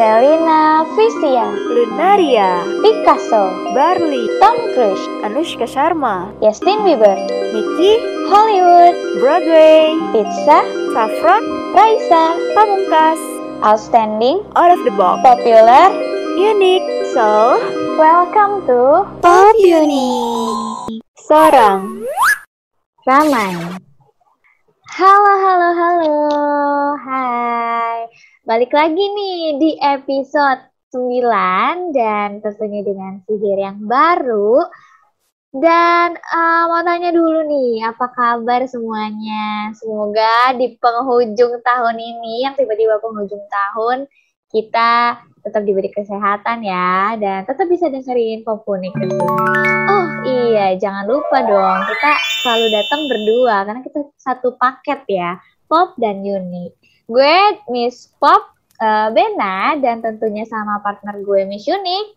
Selina Visia, Lunaria, Picasso, Barley, Tom Cruise, Anushka Sharma, Justin Bieber, Nicky, Hollywood, Broadway, Pizza, Saffron, Raisa, Pamungkas, Outstanding, Out of the Box, Popular. Unique, So, Welcome to Pop Uni. Sorang Ramai. Halo, halo, halo. Hai. Balik lagi nih di episode 9 dan tentunya dengan sihir yang baru. Dan uh, mau tanya dulu nih, apa kabar semuanya? Semoga di penghujung tahun ini, yang tiba-tiba penghujung tahun, kita tetap diberi kesehatan ya dan tetap bisa dengerin Popunik Oh iya, jangan lupa dong kita selalu datang berdua karena kita satu paket ya, Pop dan Uni. Gue Miss Pop, uh, Bena dan tentunya sama partner gue Miss Uni.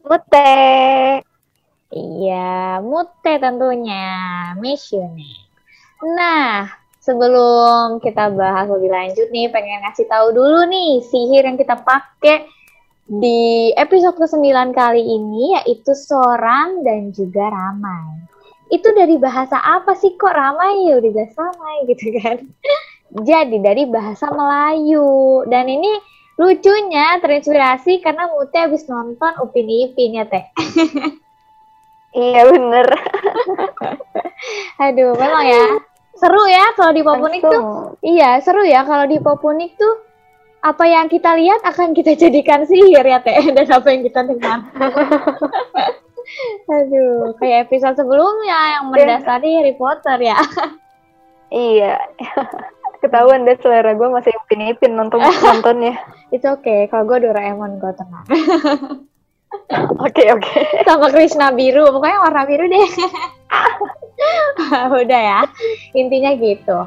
Mute. Iya, Mute tentunya, Miss Uni. Nah, sebelum kita bahas lebih lanjut nih, pengen ngasih tahu dulu nih sihir yang kita pakai di episode ke-9 kali ini yaitu sorang dan juga ramai. Itu dari bahasa apa sih kok ramai ya udah ramai gitu kan. Jadi dari bahasa Melayu. Dan ini lucunya terinspirasi karena Mute habis nonton Upin Ipin ya Teh. iya bener. Aduh memang ya seru ya kalau di Popunik tuh. Iya seru ya kalau di Popunik tuh apa yang kita lihat akan kita jadikan sihir ya teh dan apa yang kita dengar. Aduh, kayak episode sebelumnya yang mendasari Harry Potter ya. iya. Ketahuan deh selera gue masih ipin-ipin nonton nontonnya. Itu oke, okay. kalau gue Doraemon gue tenang. Oke oke. Okay, okay. Sama Krishna biru, pokoknya warna biru deh. udah ya, intinya gitu.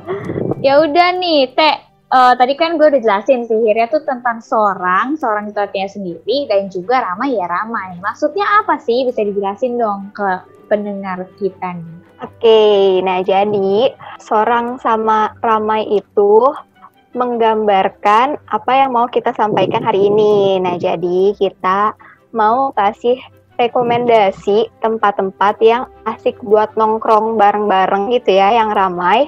Ya udah nih, Teh uh, tadi kan gue udah jelasin sihirnya tuh tentang seorang, seorang itu artinya sendiri dan juga ramai ya ramai. Maksudnya apa sih? Bisa dijelasin dong ke pendengar kita nih. Oke, nah jadi seorang sama ramai itu menggambarkan apa yang mau kita sampaikan hari ini. Nah jadi kita mau kasih rekomendasi tempat-tempat yang asik buat nongkrong bareng-bareng gitu ya, yang ramai.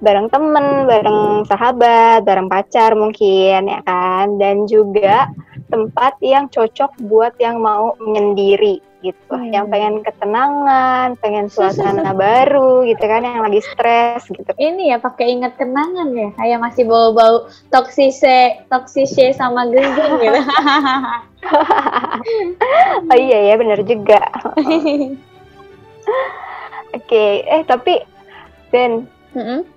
Bareng temen, bareng sahabat, bareng pacar mungkin ya kan, dan juga tempat yang cocok buat yang mau menyendiri gitu, hmm. yang pengen ketenangan, pengen suasana baru gitu kan, yang lagi stres gitu. Ini ya pakai ingat kenangan ya, kayak masih bau-bau toksise, toksise sama gengging gitu. oh iya ya, bener juga. Oke, okay. eh tapi Ben, mm -hmm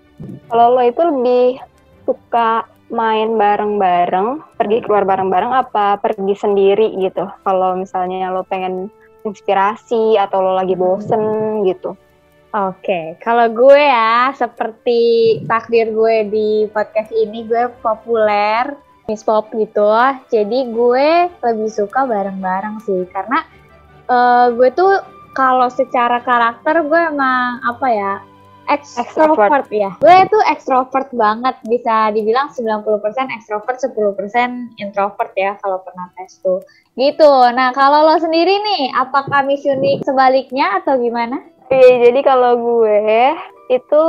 kalau lo itu lebih suka main bareng-bareng, pergi keluar bareng-bareng apa pergi sendiri gitu? Kalau misalnya lo pengen inspirasi atau lo lagi bosen gitu. Oke, okay. kalau gue ya seperti takdir gue di podcast ini gue populer, Miss Pop gitu. Jadi gue lebih suka bareng-bareng sih karena uh, gue tuh kalau secara karakter gue emang apa ya extrovert ya. Gue tuh extrovert banget, bisa dibilang 90% extrovert, 10% introvert ya kalau pernah tes tuh. Gitu. Nah, kalau lo sendiri nih, apakah Miss Unique sebaliknya atau gimana? Iya, jadi kalau gue itu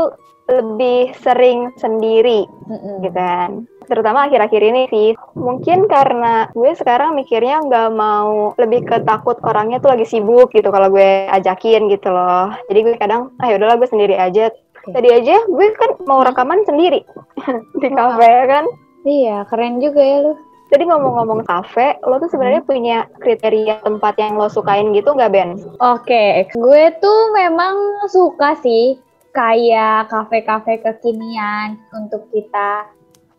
lebih sering sendiri, mm -mm. gitu kan terutama akhir-akhir ini sih mungkin karena gue sekarang mikirnya nggak mau lebih ke takut orangnya tuh lagi sibuk gitu kalau gue ajakin gitu loh jadi gue kadang ah yaudahlah gue sendiri aja tadi aja gue kan mau rekaman sendiri di kafe kan iya keren juga ya lu jadi ngomong-ngomong kafe, lo tuh sebenarnya hmm. punya kriteria tempat yang lo sukain gitu nggak Ben? Oke, okay. gue tuh memang suka sih kayak kafe-kafe kekinian untuk kita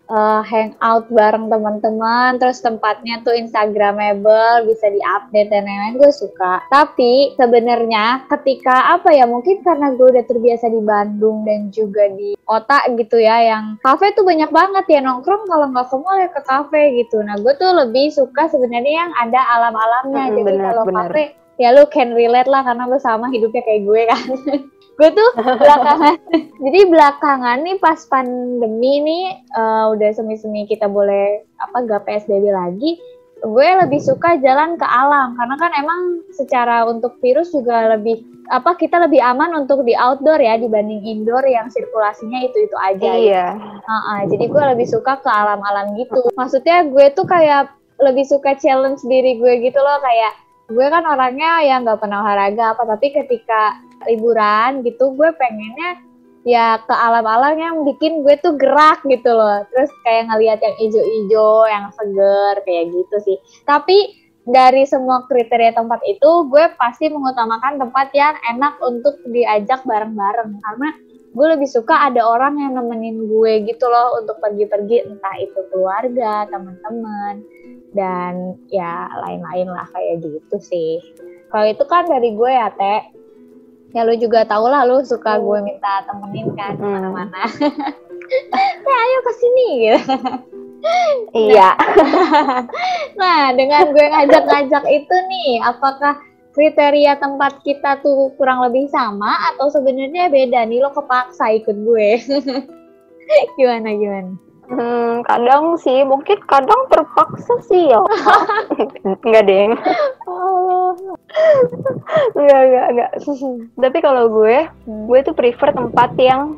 uh, hangout bareng teman-teman, terus tempatnya tuh instagramable, bisa diupdate dan lain-lain, gue suka. Tapi sebenarnya ketika apa ya, mungkin karena gue udah terbiasa di Bandung dan juga di kota gitu ya, yang kafe tuh banyak banget ya nongkrong kalau nggak ke mall ya ke kafe gitu. Nah gue tuh lebih suka sebenarnya yang ada alam-alamnya. Hmm, Jadi kalau kafe ya lu can relate lah karena lu sama hidupnya kayak gue kan. gue tuh belakangan jadi belakangan nih pas pandemi nih uh, udah semi-semi kita boleh apa gak PSBB lagi gue lebih suka jalan ke alam karena kan emang secara untuk virus juga lebih apa kita lebih aman untuk di outdoor ya dibanding indoor yang sirkulasinya itu itu aja. Iya. Uh -uh, jadi gue lebih suka ke alam-alam gitu. Maksudnya gue tuh kayak lebih suka challenge diri gue gitu loh kayak gue kan orangnya yang nggak pernah olahraga apa tapi ketika liburan gitu gue pengennya ya ke alam-alam yang bikin gue tuh gerak gitu loh. Terus kayak ngelihat yang ijo-ijo yang seger kayak gitu sih. Tapi dari semua kriteria tempat itu gue pasti mengutamakan tempat yang enak untuk diajak bareng-bareng. Karena gue lebih suka ada orang yang nemenin gue gitu loh untuk pergi-pergi entah itu keluarga teman-teman dan ya lain-lain lah kayak gitu sih. Kalau itu kan dari gue ya teh ya lu juga tau lah lu suka gue minta temenin kan hmm. ke mana-mana. Teh ayo ke sini gitu. Iya. Nah dengan gue ngajak-ngajak itu nih apakah kriteria tempat kita tuh kurang lebih sama atau sebenarnya beda nih? Lo kepaksa ikut gue. Gimana gimana? Hmm, kadang sih, mungkin kadang terpaksa sih ya. enggak deh. Enggak, enggak, enggak. Tapi kalau gue, hmm. gue tuh prefer tempat yang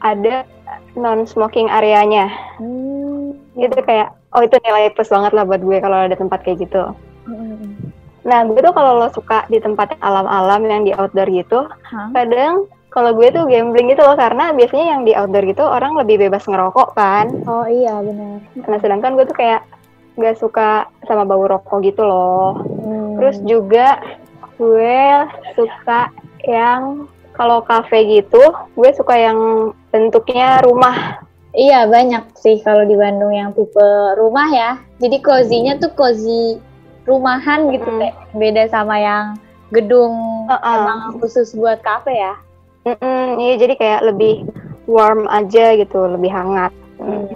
ada non smoking areanya. Hmm. Gitu kayak, oh itu nilai plus banget lah buat gue kalau ada tempat kayak gitu. Hmm. Nah, gue tuh kalau lo suka di tempat alam-alam yang di outdoor gitu, huh? kadang kalau gue tuh gambling gitu loh karena biasanya yang di outdoor gitu orang lebih bebas ngerokok kan. Oh iya benar. Nah sedangkan gue tuh kayak gak suka sama bau rokok gitu loh. Hmm. Terus juga gue suka yang kalau kafe gitu, gue suka yang bentuknya rumah. Iya banyak sih kalau di Bandung yang tipe rumah ya. Jadi cozy-nya tuh cozy rumahan gitu hmm. deh. Beda sama yang gedung uh -uh. emang khusus buat kafe ya. Mm-mm, iya jadi kayak lebih warm aja gitu, lebih hangat. Mm.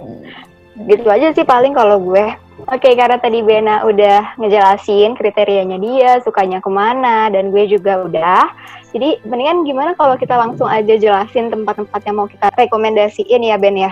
Gitu aja sih paling kalau gue. Oke, okay, karena tadi Bena udah ngejelasin kriterianya dia, sukanya ke mana, dan gue juga udah. Jadi mendingan gimana kalau kita langsung aja jelasin tempat-tempat yang mau kita rekomendasiin ya Ben ya?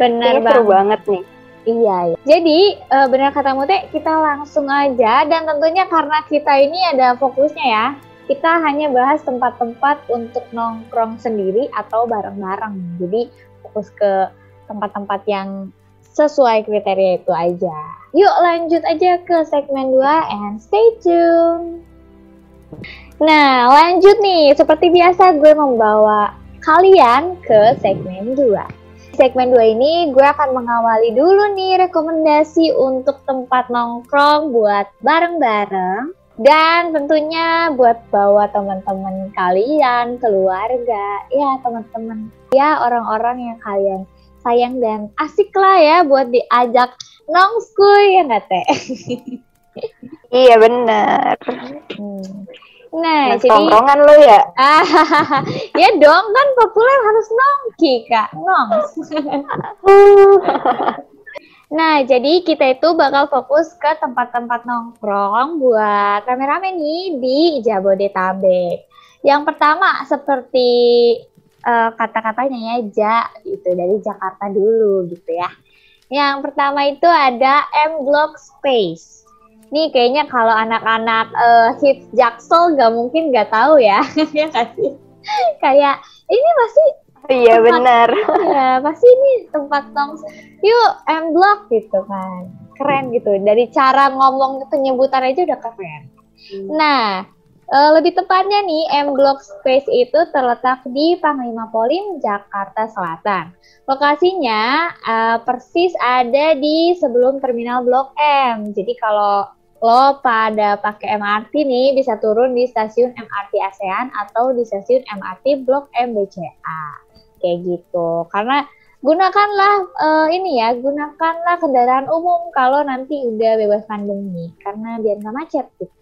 Benar banget. seru banget nih. Iya, iya. Jadi uh, benar kata Mute, kita langsung aja dan tentunya karena kita ini ada fokusnya ya kita hanya bahas tempat-tempat untuk nongkrong sendiri atau bareng-bareng. Jadi fokus ke tempat-tempat yang sesuai kriteria itu aja. Yuk lanjut aja ke segmen 2 and stay tune. Nah, lanjut nih. Seperti biasa gue membawa kalian ke segmen 2. Segmen 2 ini gue akan mengawali dulu nih rekomendasi untuk tempat nongkrong buat bareng-bareng dan tentunya buat bawa teman-teman kalian, keluarga, ya teman-teman, ya orang-orang yang kalian sayang dan asik lah ya buat diajak nongskuy ya nggak teh? iya benar. Hmm. Nah, nah jadi lo ya? ya dong kan populer harus nongki kak, nongs. Nah, jadi kita itu bakal fokus ke tempat-tempat nongkrong buat rame-rame nih di Jabodetabek. Yang pertama seperti uh, kata-katanya ya, Ja, gitu dari Jakarta dulu gitu ya. Yang pertama itu ada M Block Space. Nih kayaknya kalau anak-anak uh, hits Jaksel gak mungkin gak tahu ya, ya kasih. Kayak ini masih Iya benar. Iya pasti ini tempat tong yuk M Block gitu kan keren gitu dari cara ngomong penyebutan aja udah keren. Hmm. Nah uh, lebih tepatnya nih M Block Space itu terletak di Panglima Polim Jakarta Selatan. Lokasinya uh, persis ada di sebelum terminal Blok M. Jadi kalau lo pada pakai MRT nih bisa turun di stasiun MRT ASEAN atau di stasiun MRT Blok M BCA kayak gitu karena gunakanlah uh, ini ya gunakanlah kendaraan umum kalau nanti udah bebas pandemi karena biar nggak macet gitu.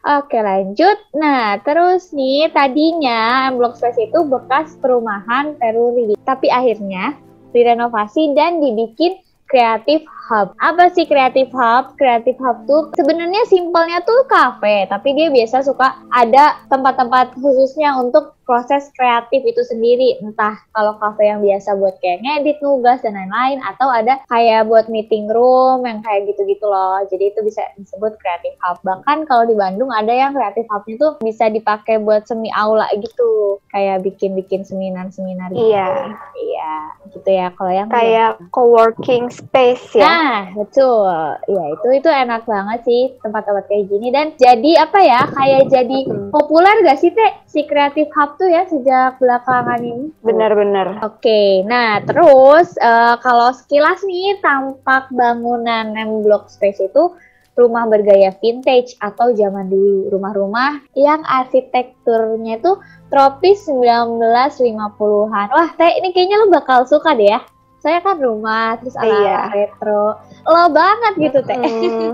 Oke lanjut. Nah terus nih tadinya M Block Space itu bekas perumahan Peruri, tapi akhirnya direnovasi dan dibikin Creative Hub. Apa sih Creative Hub? Creative Hub tuh sebenarnya simpelnya tuh kafe, tapi dia biasa suka ada tempat-tempat khususnya untuk proses kreatif itu sendiri. Entah kalau kafe yang biasa buat kayak ngedit nugas dan lain-lain atau ada kayak buat meeting room yang kayak gitu-gitu loh. Jadi itu bisa disebut kreatif hub. Bahkan kalau di Bandung ada yang kreatif hubnya tuh bisa dipakai buat semi aula gitu. Kayak bikin-bikin seminar-seminar gitu. Iya. iya gitu ya. Kalau yang Kayak co-working space ya. Nah, betul. Ya, itu itu enak banget sih tempat-tempat kayak gini. Dan jadi apa ya? Kayak jadi populer gak sih Teh? Si Creative Hub tuh ya sejak belakangan ini? Benar-benar. Oke, nah terus eh, kalau sekilas nih tampak bangunan M Block Space itu rumah bergaya vintage atau zaman dulu rumah-rumah yang arsitekturnya itu tropis 1950-an. Wah, Teh ini kayaknya lo bakal suka deh ya. Saya kan rumah terus ala Iya. retro. Lo banget gitu, Teh. Hmm.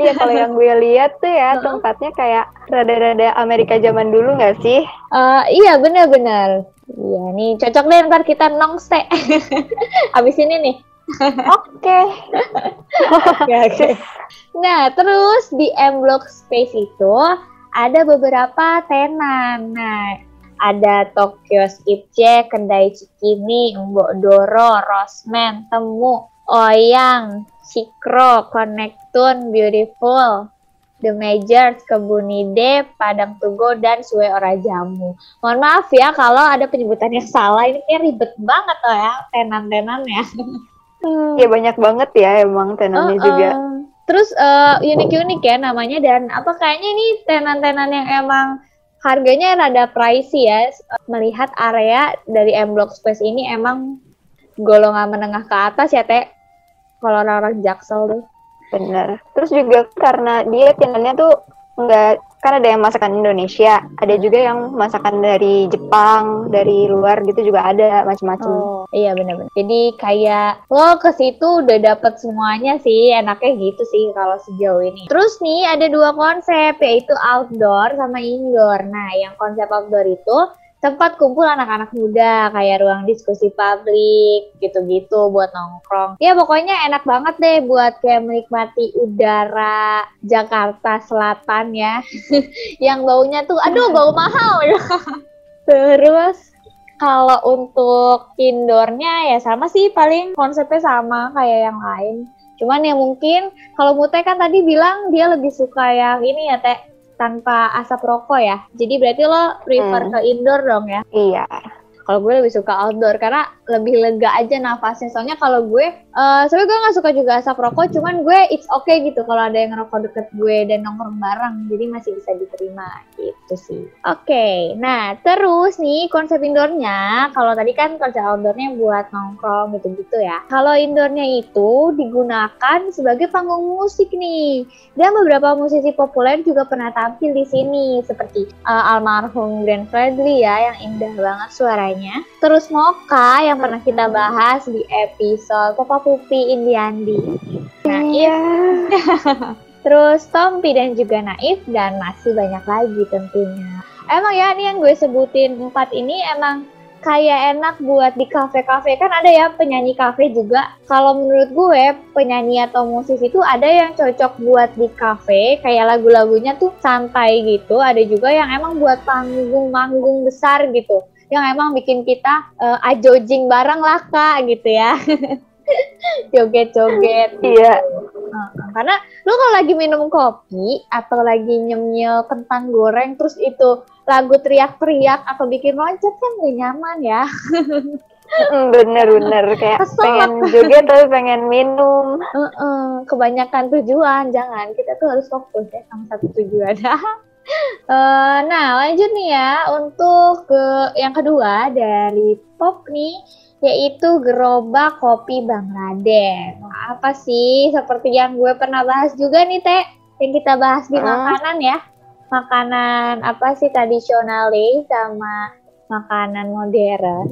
Iya kalau yang gue lihat tuh ya tempatnya kayak rada-rada Amerika zaman dulu nggak sih? Eh, iya bener-bener. Iya nih cocok deh ntar kita nongs Teh. Abis ini nih. Oke. Oke, oke. Nah, terus di M Block Space itu ada beberapa tenan. Nah, ada Tokyo Skipje, Kedai Cikini, Mbok Doro, Rosman, Temu, Oyang, Cikro, Konektun, Beautiful, The Majors, Kebunide, Padang Tugo, dan Sue Ora Jamu. Mohon maaf ya kalau ada penyebutan yang salah. Ini kayak ribet banget loh ya tenan-tenannya. Ya banyak banget ya emang tenannya Oh, juga. eh. Terus eh, unik-unik ya namanya dan apa kayaknya ini tenan-tenan yang emang harganya rada pricey ya. Melihat area dari M Block Space ini emang golongan menengah ke atas ya teh. Kalau orang-orang Jaksel tuh. Bener. Terus juga karena dia tenannya tuh nggak kan ada yang masakan Indonesia, ada juga yang masakan dari Jepang, dari luar gitu juga ada macam-macam. Oh, iya benar-benar. Jadi kayak lo ke situ udah dapet semuanya sih, enaknya gitu sih kalau sejauh ini. Terus nih ada dua konsep yaitu outdoor sama indoor. Nah, yang konsep outdoor itu tempat kumpul anak-anak muda kayak ruang diskusi publik gitu-gitu buat nongkrong. Ya pokoknya enak banget deh buat kayak menikmati udara Jakarta Selatan ya. yang baunya tuh aduh bau mahal. Terus kalau untuk indoornya ya sama sih paling konsepnya sama kayak yang lain. Cuman ya mungkin kalau Mute kan tadi bilang dia lebih suka yang ini ya teh tanpa asap rokok ya. Jadi berarti lo prefer Hmm. ke indoor dong ya. Iya. Kalau gue lebih suka outdoor karena lebih lega aja nafasnya. Soalnya kalau gue, eh sebenarnya gue nggak suka juga asap rokok, cuman gue it's okay gitu kalau ada yang ngerokok deket gue dan nongkrong bareng, jadi masih bisa diterima gitu sih. Oke, nah terus nih konsep indoornya, kalau tadi kan konsep outdoornya buat nongkrong gitu-gitu ya. Kalau indoornya itu digunakan sebagai panggung musik nih, dan beberapa musisi populer juga pernah tampil di sini seperti eh, almarhum Glenn Fredly ya yang indah banget suaranya. Terus Moka yang pernah kita bahas di episode Papa Pupi Indiandi. Nah, iya. Terus Tompi dan juga Naif dan masih banyak lagi tentunya. Emang ya nih yang gue sebutin empat ini emang kayak enak buat di kafe-kafe kan ada ya penyanyi kafe juga. Kalau menurut gue penyanyi atau musisi itu ada yang cocok buat di kafe kayak lagu-lagunya tuh santai gitu. Ada juga yang emang buat panggung-manggung besar gitu. Yang emang bikin kita eh, ajojing bareng lah kak gitu ya. Joget-joget Iya. Heeh, karena lu kalau lagi minum kopi atau lagi nyemil kentang goreng terus itu lagu teriak-teriak atau bikin loncat kan gak nyaman ya. Bener-bener kayak Kesel. pengen joget tapi pengen minum. Heeh, kebanyakan tujuan jangan kita tuh harus fokus ya sama satu tujuan. Eh, nah lanjut nih ya untuk ke yang kedua dari pop nih yaitu gerobak kopi Bang Raden. Nah, apa sih seperti yang gue pernah bahas juga nih Teh yang kita bahas di Hmm. makanan ya. Makanan apa sih tradisional sama makanan modern.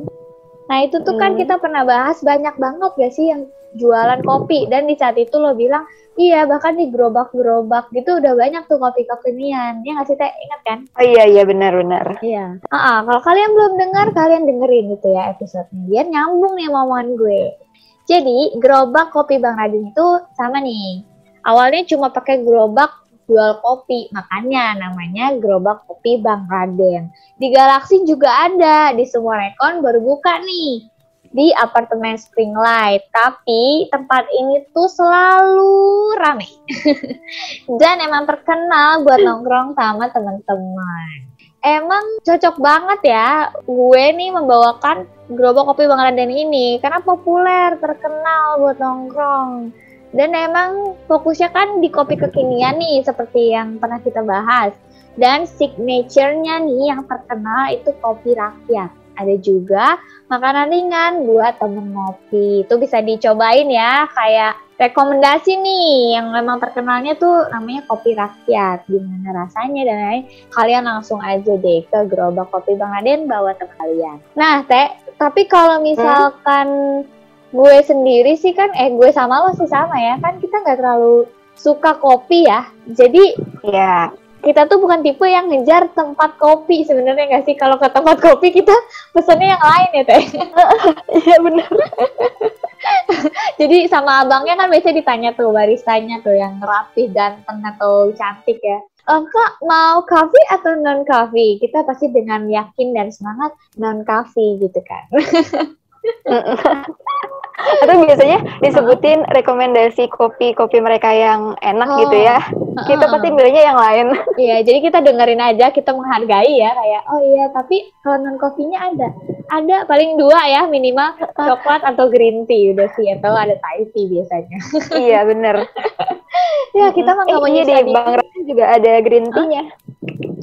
Nah itu tuh kan Hmm. kita pernah bahas banyak banget gak sih yang jualan kopi. Dan di saat itu lo bilang iya bahkan di gerobak-gerobak gitu udah banyak tuh kopi kekinian ya nggak sih teh? Ingat kan? Oh iya iya benar-benar. iya. Ah, kalau kalian belum dengar kalian dengerin gitu ya episodenya. Biar nyambung nih sama omongan gue. Jadi gerobak kopi bang Radin itu sama nih. Awalnya cuma pakai gerobak jual kopi. Makanya namanya gerobak kopi Bang Raden. Di Galaxy juga ada, di semua rekon baru buka nih di apartemen Springlight. Tapi tempat ini tuh selalu rame. Dan emang terkenal buat nongkrong sama teman-teman. Emang cocok banget ya gue nih membawakan gerobak kopi Bang Raden ini karena populer, terkenal buat nongkrong. Dan emang fokusnya kan di kopi kekinian nih seperti yang pernah kita bahas. Dan signature-nya nih yang terkenal itu kopi rakyat ada juga makanan ringan buat temen ngopi. Itu bisa dicobain ya, kayak rekomendasi nih yang memang terkenalnya tuh namanya kopi rakyat. Gimana rasanya dan lain kalian langsung aja deh ke gerobak kopi Bang Raden bawa teman kalian. Nah, Teh, tapi kalau misalkan hmm? gue sendiri sih kan, eh gue sama lo sih sama ya, kan kita nggak terlalu suka kopi ya. Jadi ya kita tuh bukan tipe yang ngejar tempat kopi sebenarnya nggak sih? Kalau ke tempat kopi kita pesannya yang lain ya teh. Iya benar jadi sama abangnya kan biasanya ditanya tuh baristanya tuh yang rapi ganteng atau cantik ya. Kak mau coffee atau non coffee? Kita pasti dengan yakin dan semangat non coffee gitu kan. atau biasanya disebutin rekomendasi kopi-kopi mereka yang enak oh. gitu ya. Kita pasti milihnya yang lain. Iya, jadi kita dengerin aja, kita menghargai ya kayak oh iya, tapi kalau non kopinya ada. Ada paling dua ya minimal coklat atau green tea udah sih atau ada Thai tea biasanya. iya, bener. ya, kita mah nggak eh, iya deh, Bang Raden juga ada green tea-nya.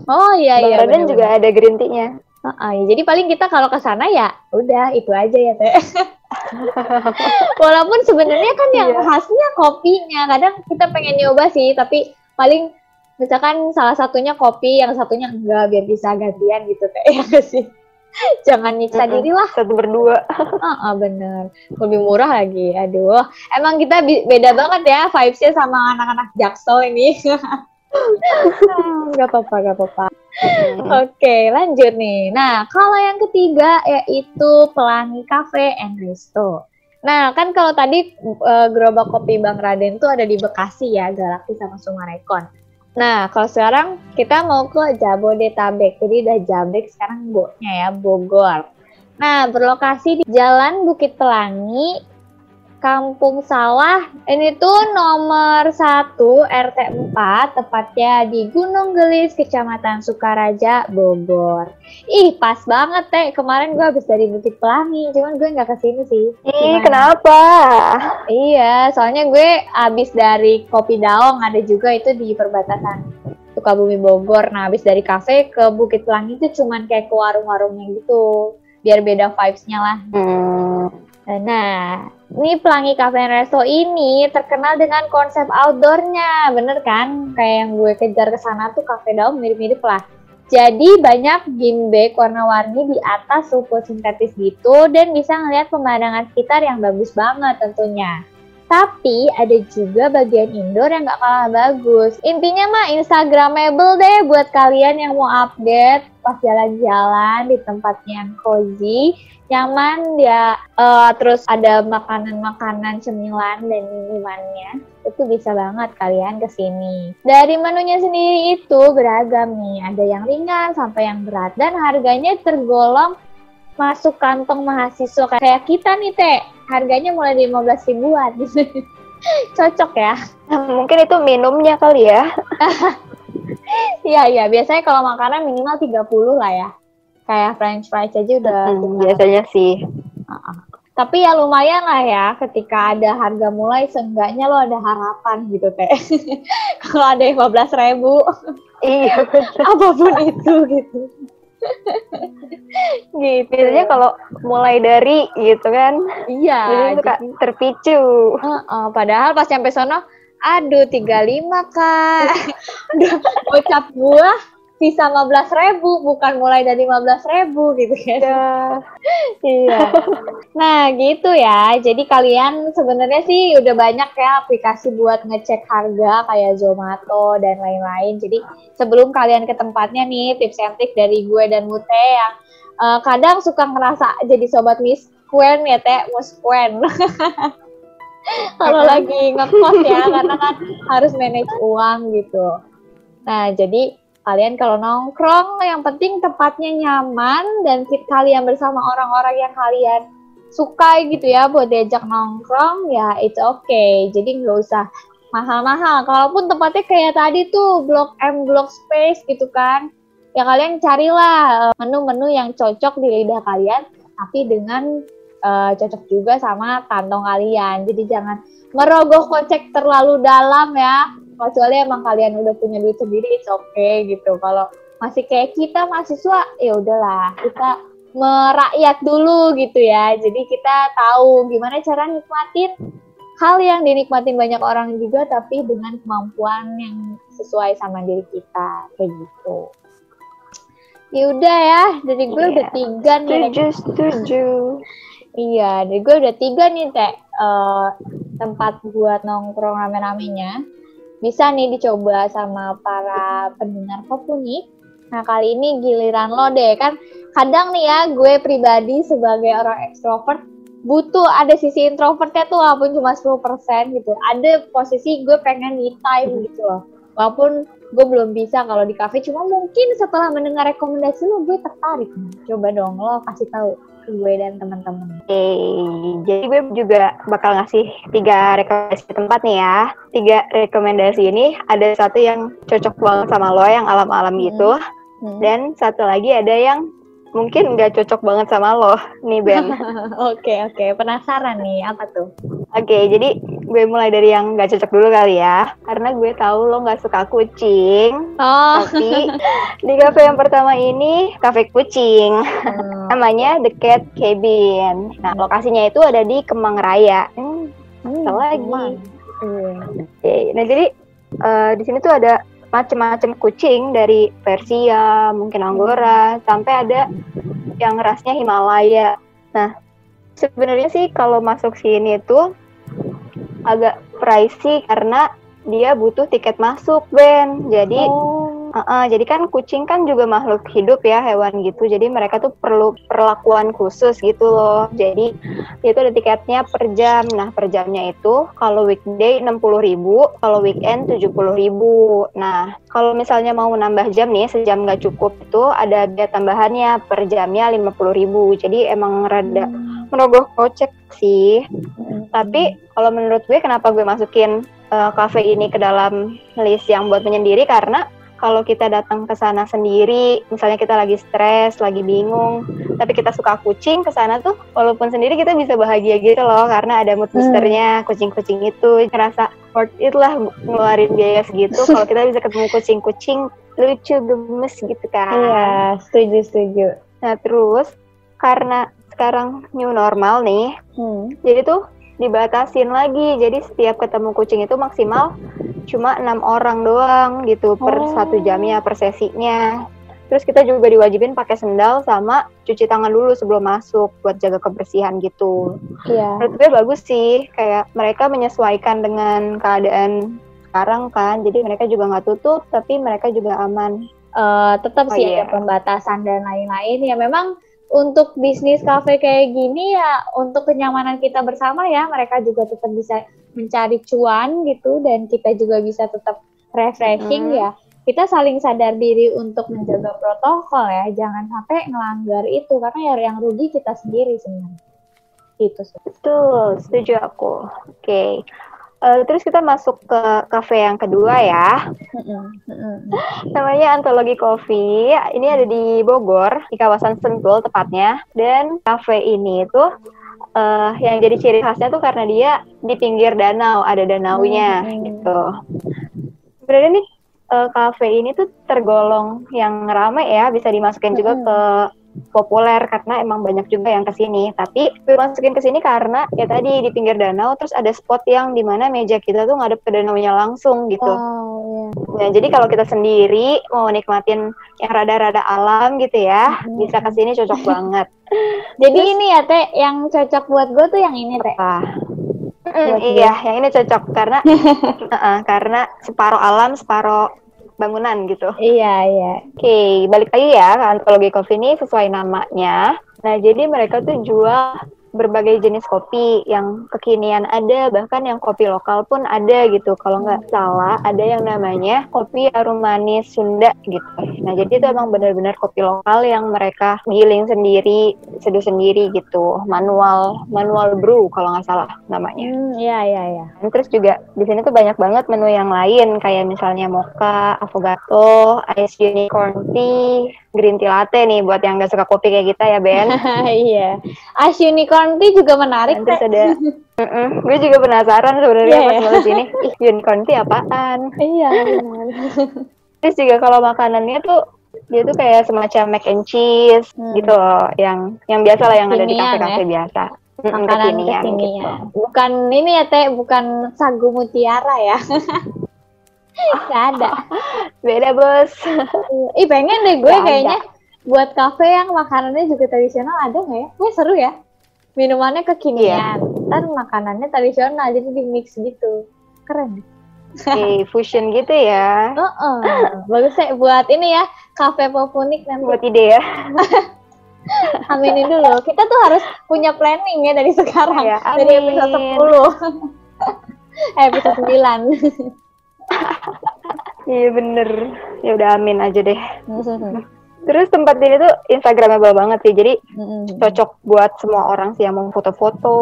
Oh iya Bang iya. Bang Raden juga ada green tea-nya. Uh, uh, jadi paling kita kalau ke sana ya udah itu aja ya teh. Walaupun sebenarnya kan yang iya. khasnya kopinya, kadang kita pengen nyoba sih, tapi paling misalkan salah satunya kopi, yang satunya enggak biar bisa gantian gitu kayak ya sih. Jangan nyiksa diri lah. Satu berdua. uh, uh, bener. Lebih murah lagi. Aduh. Emang kita beda banget ya vibesnya sama anak-anak Jaksel ini. Gak apa-apa, gak apa-apa. Oke, lanjut nih. Nah, kalau yang ketiga yaitu Pelangi Cafe and Resto. Nah, kan kalau tadi uh, gerobak kopi Bang Raden tuh ada di Bekasi ya, Galaksi sama Sumarekon. Nah, kalau sekarang kita mau ke Jabodetabek. Jadi udah Jabek sekarang boknya ya, Bogor. Nah, berlokasi di Jalan Bukit Pelangi, Kampung Sawah ini tuh nomor 1 RT 4 tepatnya di Gunung Gelis Kecamatan Sukaraja Bogor. Ih pas banget teh kemarin gue habis dari Bukit Pelangi cuman gue nggak ke sini sih. Ih kenapa? Iya soalnya gue habis dari Kopi Daong ada juga itu di perbatasan Sukabumi Bogor. Nah habis dari kafe ke Bukit Pelangi itu cuman kayak ke warung-warungnya gitu biar beda vibesnya lah. Hmm. Nah, ini Pelangi Cafe and Resto ini terkenal dengan konsep outdoornya, bener kan? Kayak yang gue kejar ke sana tuh cafe daun mirip-mirip lah. Jadi banyak bag warna-warni di atas rumput sintetis gitu dan bisa ngeliat pemandangan sekitar yang bagus banget tentunya. Tapi ada juga bagian indoor yang gak kalah bagus. Intinya mah instagramable deh buat kalian yang mau update pas jalan-jalan di tempat yang cozy nyaman ya uh, terus ada makanan-makanan cemilan dan minumannya itu bisa banget kalian ke sini dari menunya sendiri itu beragam nih ada yang ringan sampai yang berat dan harganya tergolong masuk kantong mahasiswa. Kayak kita nih teh harganya mulai di 15 ribuan. Cocok ya? Mungkin itu minumnya kali ya iya iya. Biasanya kalau makanan minimal 30 lah ya. Kayak french fries aja udah hmm, biasanya sih. Uh-uh. tapi ya lumayan lah ya ketika ada harga mulai seenggaknya lo ada harapan gitu teh. Kalau ada yang belas ribu. Iya apa pun itu gitu. Gitu. Biasanya kalau mulai dari gitu kan. Iya jadi jadi... terpicu. Uh, uh, padahal pas sampai sono aduh 35 kak. Udah ucap gua sisa 15 ribu bukan mulai dari 15 ribu gitu kan. Ya. iya. Nah gitu ya. Jadi kalian sebenarnya sih udah banyak ya aplikasi buat ngecek harga kayak Zomato dan lain-lain. Jadi sebelum kalian ke tempatnya nih tips and trik dari gue dan Mute yang uh, kadang suka ngerasa jadi sobat Miss Quen ya teh? Quen kalau lagi ngekos ya karena kan harus manage uang gitu Nah, jadi kalian kalau nongkrong yang penting tempatnya nyaman dan kalian bersama orang-orang yang kalian suka gitu ya buat diajak nongkrong ya it's okay. Jadi nggak usah mahal-mahal. Kalaupun tempatnya kayak tadi tuh Blok M, Blok Space gitu kan. Ya kalian carilah eh, menu-menu yang cocok di lidah kalian tapi dengan uh, cocok juga sama kantong kalian. Jadi jangan merogoh kocek terlalu dalam ya. Kecuali emang kalian udah punya duit sendiri, it's okay gitu. Kalau masih kayak kita mahasiswa, ya udahlah kita merakyat dulu gitu ya. Jadi kita tahu gimana cara nikmatin hal yang dinikmatin banyak orang juga tapi dengan kemampuan yang sesuai sama diri kita kayak gitu. Ya udah ya, jadi gue yeah. udah tiga nih. Setuju, setuju. Iya, jadi gue udah tiga nih teh uh, tempat buat nongkrong rame-ramenya. Bisa nih dicoba sama para pendengar Kopunik. Nah kali ini giliran lo deh kan. Kadang nih ya gue pribadi sebagai orang ekstrovert butuh ada sisi introvertnya tuh walaupun cuma 10% gitu. Ada posisi gue pengen me time gitu loh. Walaupun gue belum bisa kalau di cafe cuma mungkin setelah mendengar rekomendasi lo gue tertarik. Coba dong lo kasih tahu gue dan teman-teman. Oke, jadi gue juga bakal ngasih tiga rekomendasi tempat nih ya. Tiga rekomendasi ini ada satu yang cocok banget sama lo yang alam-alam hmm. gitu, hmm. dan satu lagi ada yang mungkin nggak cocok banget sama lo nih Ben. Oke oke, okay, penasaran nih apa tuh? Oke, okay, jadi gue mulai dari yang nggak cocok dulu kali ya, karena gue tahu lo nggak suka kucing. Oh. Tapi di kafe yang pertama ini kafe kucing, hmm. namanya The Cat Cabin. Nah lokasinya itu ada di Kemang Raya. Hmm, hmm lagi. Hmm. Oke, okay. nah jadi uh, di sini tuh ada macam-macam kucing dari Persia, mungkin Anggora, sampai ada yang rasnya Himalaya. Nah, sebenarnya sih kalau masuk sini tuh agak pricey karena dia butuh tiket masuk, Ben. Jadi oh. Uh, uh, jadi kan kucing kan juga makhluk hidup ya hewan gitu. Jadi mereka tuh perlu perlakuan khusus gitu loh. Jadi itu ada tiketnya per jam. Nah per jamnya itu kalau weekday puluh ribu, kalau weekend puluh ribu. Nah kalau misalnya mau nambah jam nih sejam nggak cukup itu ada biaya tambahannya per jamnya puluh ribu. Jadi emang rada merogoh kocek sih. Tapi kalau menurut gue kenapa gue masukin uh, cafe ini ke dalam list yang buat menyendiri karena kalau kita datang ke sana sendiri, misalnya kita lagi stres, lagi bingung, tapi kita suka kucing ke sana tuh, walaupun sendiri kita bisa bahagia gitu loh, karena ada mood hmm. boosternya, kucing-kucing itu, ngerasa worth it lah ngeluarin biaya segitu. kalau kita bisa ketemu kucing-kucing lucu, gemes gitu kan. Iya, setuju, setuju. Nah terus, karena sekarang new normal nih, hmm. jadi tuh dibatasin lagi, jadi setiap ketemu kucing itu maksimal cuma enam orang doang gitu per oh. satu jamnya per sesinya terus kita juga diwajibin pakai sendal sama cuci tangan dulu sebelum masuk buat jaga kebersihan gitu yeah. menurut gue bagus sih kayak mereka menyesuaikan dengan keadaan sekarang kan jadi mereka juga nggak tutup tapi mereka juga aman uh, tetap oh, sih iya. ada pembatasan dan lain-lain ya memang untuk bisnis kafe kayak gini ya untuk kenyamanan kita bersama ya mereka juga tetap bisa mencari cuan gitu dan kita juga bisa tetap refreshing hmm. ya kita saling sadar diri untuk menjaga protokol ya jangan sampai ngelanggar itu karena ya yang rugi kita sendiri sebenarnya itu betul setuju aku oke okay. Uh, eh, terus kita masuk ke cafe yang kedua ya. Namanya Antologi Coffee. Ini ada di Bogor, di kawasan Sentul tepatnya. Dan cafe ini tuh uh, yang jadi ciri khasnya tuh karena dia di pinggir danau, ada danaunya hmm. gitu. Sebenarnya nih uh, cafe ini tuh tergolong yang ramai ya, bisa dimasukin juga ke populer karena emang banyak juga yang ke sini. Tapi gue masukin ke sini karena ya tadi di pinggir danau terus ada spot yang di mana meja kita tuh ngadep ke danaunya langsung gitu. Oh, yeah. Nah jadi kalau kita sendiri mau nikmatin yang rada-rada alam gitu ya, hmm. bisa ke sini cocok banget. Jadi Terus, ini ya Teh, yang cocok buat gue tuh yang ini Teh. Mm, iya, yang ini cocok karena uh, uh, karena separuh alam, separuh bangunan gitu. Iya, iya. Oke, okay, balik lagi ya ke antologi coffee ini sesuai namanya. Nah, jadi mereka tuh jual berbagai jenis kopi yang kekinian ada bahkan yang kopi lokal pun ada gitu. Kalau nggak salah ada yang namanya kopi harum manis Sunda gitu. Nah jadi itu emang benar-benar kopi lokal yang mereka giling sendiri seduh sendiri gitu. Manual manual brew kalau nggak salah namanya. Hmm, iya iya iya. terus juga di sini tuh banyak banget menu yang lain kayak misalnya mocha, affogato, ice unicorn tea, green tea latte nih buat yang nggak suka kopi kayak kita ya Ben. iya. Ice unicorn tea juga menarik. Teh. ada, gue juga penasaran sebenarnya Iya, pas iya. nulis ini, ih unicorn tea apaan? Iya. Terus juga kalau makanannya tuh dia tuh kayak semacam mac and cheese Hmm. gitu loh, yang yang biasa lah yang ada di kafe-kafe biasa. Mm-mm, Makanan kekinian kekinian. gitu. Bukan ini ya teh, bukan sagu mutiara ya. Gak ada. Beda bos. Ih pengen deh gue ada. kayaknya buat kafe yang makanannya juga tradisional ada nggak ya? Gue seru ya. Minumannya kekinian, ntar makanannya tradisional jadi di mix gitu. Keren. Di fusion gitu ya. Heeh. Bagus ya buat ini ya kafe popunik nanti. Buat ide ya. Aminin dulu. Kita tuh harus punya planning ya dari sekarang. Ya, dari amin. episode 10. eh, episode 9. Iya bener. Ya udah amin aja deh. Terus tempat ini tuh Instagramable banget sih. Jadi cocok buat semua orang sih yang mau foto-foto.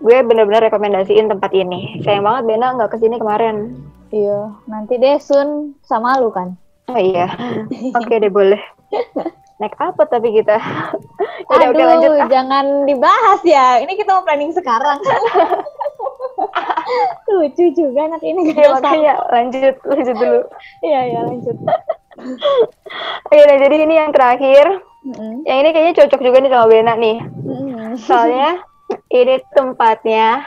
Gue bener-bener rekomendasiin tempat ini. Sayang banget Bena nggak ke sini kemarin. Iya, nanti deh Sun sama lu kan. Oh iya. Oke deh boleh. Naik apa tapi kita? Udah Aduh, oke lanjut. Ah, jangan dibahas ya. Ini kita mau planning sekarang. Lucu juga anak ini ya, makanya lanjut lanjut dulu. Iya, iya lanjut. Oke, nah jadi ini yang terakhir. Mm-mm. Yang ini kayaknya cocok juga nih sama Bena nih. Mm-mm. Soalnya ini tempatnya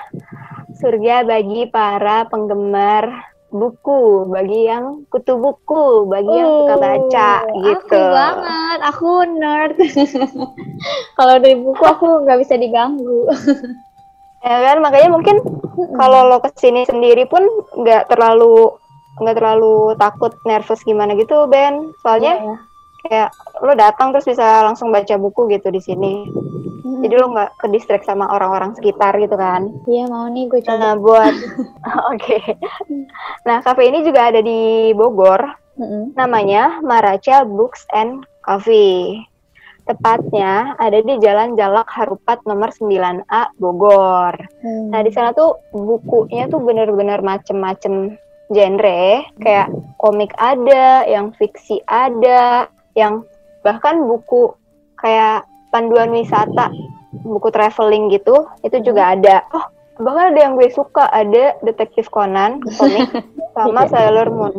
surga bagi para penggemar buku, bagi yang kutu buku, bagi yang suka baca Oh, gitu. Aku banget, aku nerd. Kalau dari buku aku nggak bisa diganggu. Ya kan, makanya mungkin kalau lo ke sini sendiri pun nggak terlalu nggak terlalu takut nervous gimana gitu Ben. Soalnya Iya. kayak lo datang terus bisa langsung baca buku gitu di sini. Mm-mm. Jadi lo nggak ke distract sama orang-orang sekitar gitu kan. Iya mau nih gue coba. Nah, buat oke. Nah, kafe ini juga ada di Bogor. Mm-mm. Namanya Maraca Books and Coffee. Tepatnya ada di Jalan Jalak Harupat nomor 9A Bogor. Hmm. Nah, di sana tuh bukunya tuh bener-bener macem-macem genre, kayak komik ada, yang fiksi ada, yang bahkan buku kayak panduan wisata, buku traveling gitu, itu juga ada. Oh, bahkan ada yang gue suka, ada Detektif Conan, komik, sama Sailor Moon.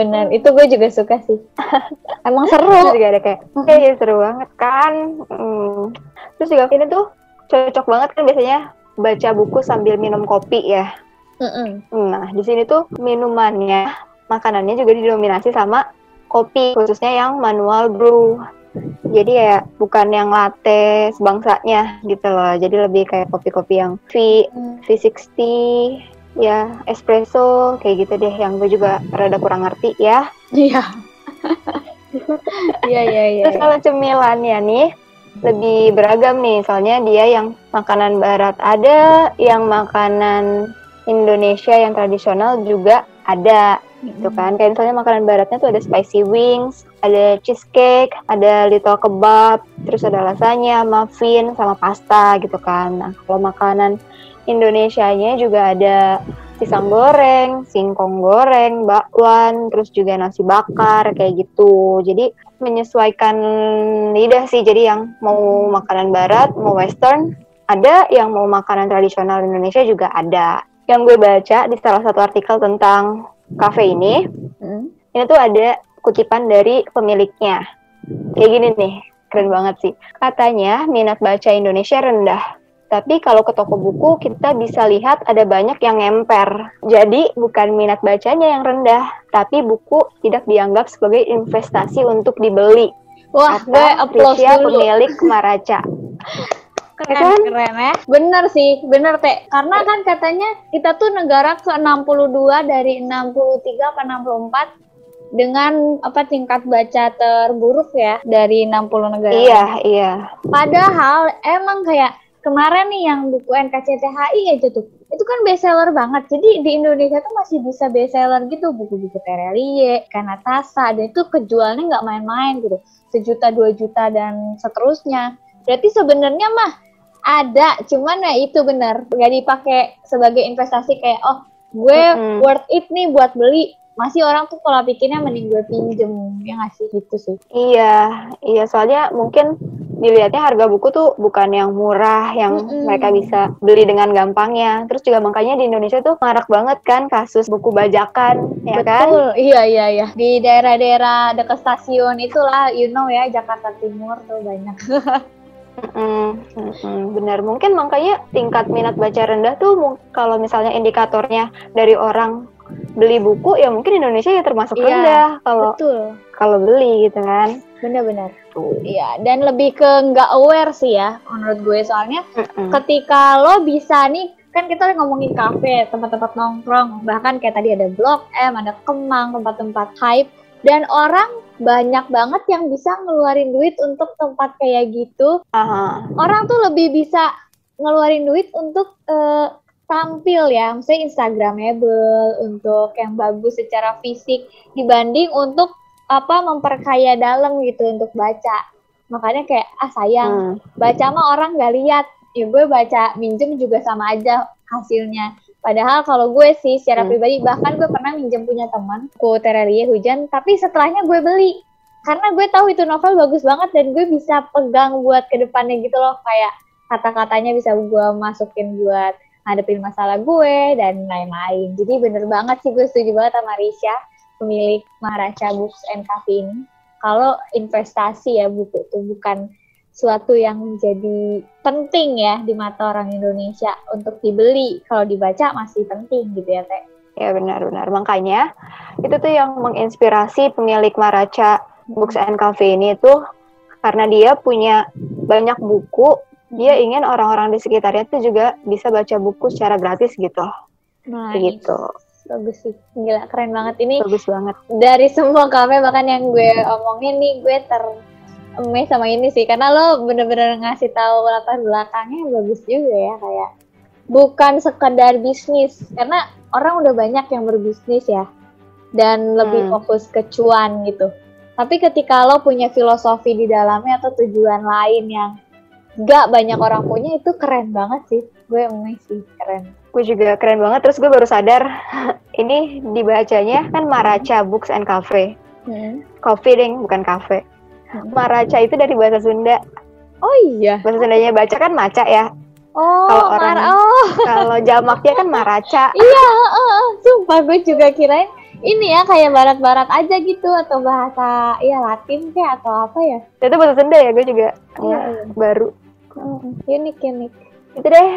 Bener, itu gue juga suka sih. Emang Terus seru. juga ada kayak, eh ya seru banget kan. Hmm. Terus juga ini tuh cocok banget kan biasanya baca buku sambil minum kopi ya. Mm-mm. Nah, di sini tuh minumannya, makanannya juga didominasi sama kopi, khususnya yang manual brew. Jadi ya bukan yang latte sebangsanya gitu loh. Jadi lebih kayak kopi-kopi yang V, V60, ya espresso, kayak gitu deh. Yang gue juga rada kurang ngerti ya. Iya. Iya iya iya. Terus kalau cemilannya nih lebih beragam nih, soalnya dia yang makanan barat ada, yang makanan Indonesia yang tradisional juga ada, gitu kan. Kayak misalnya makanan baratnya tuh ada spicy wings, ada cheesecake, ada little kebab, terus ada lasagna, muffin, sama pasta gitu kan. Nah, kalau makanan Indonesianya juga ada pisang goreng, singkong goreng, bakwan, terus juga nasi bakar kayak gitu. Jadi menyesuaikan lidah sih. Jadi yang mau makanan barat, mau western, ada yang mau makanan tradisional Indonesia juga ada. Yang gue baca di salah satu artikel tentang kafe ini, Mm. ini tuh ada kutipan dari pemiliknya. Kayak gini nih, keren banget sih. Katanya minat baca Indonesia rendah. Tapi kalau ke toko buku kita bisa lihat ada banyak yang ngemper. Jadi bukan minat bacanya yang rendah, tapi buku tidak dianggap sebagai investasi untuk dibeli. Wah, Kata gue applause dulu. pemilik Maraca. Keren, kan? keren ya. Bener sih, bener Teh. Karena kan katanya kita tuh negara ke-62 dari 63 apa 64 dengan apa tingkat baca terburuk ya dari 60 negara. Iya, iya. Padahal emang kayak kemarin nih yang buku NKCTHI aja tuh itu kan bestseller banget. Jadi di Indonesia tuh masih bisa bestseller gitu buku-buku Terelie, Kanatasa dan itu kejualnya nggak main-main gitu. Sejuta dua juta dan seterusnya. Berarti sebenarnya mah ada cuman ya itu benar. Nggak dipakai sebagai investasi kayak oh gue mm -hmm. worth it nih buat beli. Masih orang tuh kalau pikirnya mending gue pinjem ya ngasih gitu sih. Iya iya. Soalnya mungkin dilihatnya harga buku tuh bukan yang murah yang mm -hmm. mereka bisa beli dengan gampangnya. Terus juga makanya di Indonesia tuh marak banget kan kasus buku bajakan ya kan? Betul. Iya iya iya. Di daerah-daerah dekat stasiun itulah you know ya Jakarta Timur tuh banyak. Mm, mm, benar. Mungkin makanya tingkat minat baca rendah tuh kalau misalnya indikatornya dari orang beli buku ya mungkin Indonesia ya termasuk iya, rendah. Kalau kalau beli gitu kan. Benar-benar. Iya dan lebih ke nggak aware sih ya menurut gue. Soalnya Mm-mm. ketika lo bisa nih kan kita ngomongin kafe tempat-tempat nongkrong. Bahkan kayak tadi ada blok M ada Kemang tempat-tempat hype. Dan orang banyak banget yang bisa ngeluarin duit untuk tempat kayak gitu. Uh-huh. Orang tuh lebih bisa ngeluarin duit untuk uh, tampil ya, misalnya instagramable untuk yang bagus secara fisik dibanding untuk apa memperkaya dalam gitu untuk baca. Makanya kayak ah sayang, hmm. baca mah orang gak lihat. Ya gue baca minjem juga sama aja hasilnya. Padahal kalau gue sih secara hmm. pribadi bahkan gue pernah minjem punya teman ku Terelie Hujan, tapi setelahnya gue beli karena gue tahu itu novel bagus banget dan gue bisa pegang buat ke depannya gitu loh kayak kata-katanya bisa gue masukin buat ngadepin masalah gue dan lain-lain. Jadi bener banget sih gue setuju banget sama Risha, pemilik Maharaja Books and Cafe ini. Kalau investasi ya buku itu bukan suatu yang menjadi penting ya di mata orang Indonesia untuk dibeli. Kalau dibaca masih penting gitu ya Teh. Ya benar-benar. Makanya itu tuh yang menginspirasi pemilik Maraca Books and Cafe ini tuh karena dia punya banyak buku dia ingin orang-orang di sekitarnya tuh juga bisa baca buku secara gratis gitu. Nice. Gitu. Bagus sih. Gila, keren banget ini. Bagus banget. Dari semua kafe bahkan yang gue omongin nih, gue ter sama ini sih karena lo bener-bener ngasih tahu latar belakangnya bagus juga ya kayak bukan sekedar bisnis karena orang udah banyak yang berbisnis ya dan lebih hmm. fokus ke cuan gitu tapi ketika lo punya filosofi di dalamnya atau tujuan lain yang gak banyak orang punya itu keren banget sih gue sih keren gue juga keren banget terus gue baru sadar ini dibacanya kan Maraca Books and Cafe hmm. coffee ding bukan cafe hmm. Maraca itu dari bahasa Sunda oh iya bahasa Sundanya baca kan maca ya oh kalau orang oh. kalau jamaknya kan Maraca iya uh, uh, sumpah gue juga kirain ini ya kayak barat-barat aja gitu atau bahasa ya Latin kayak atau apa ya? Itu bahasa Sunda ya gue juga iya, iya. baru. unik unik. Itu deh.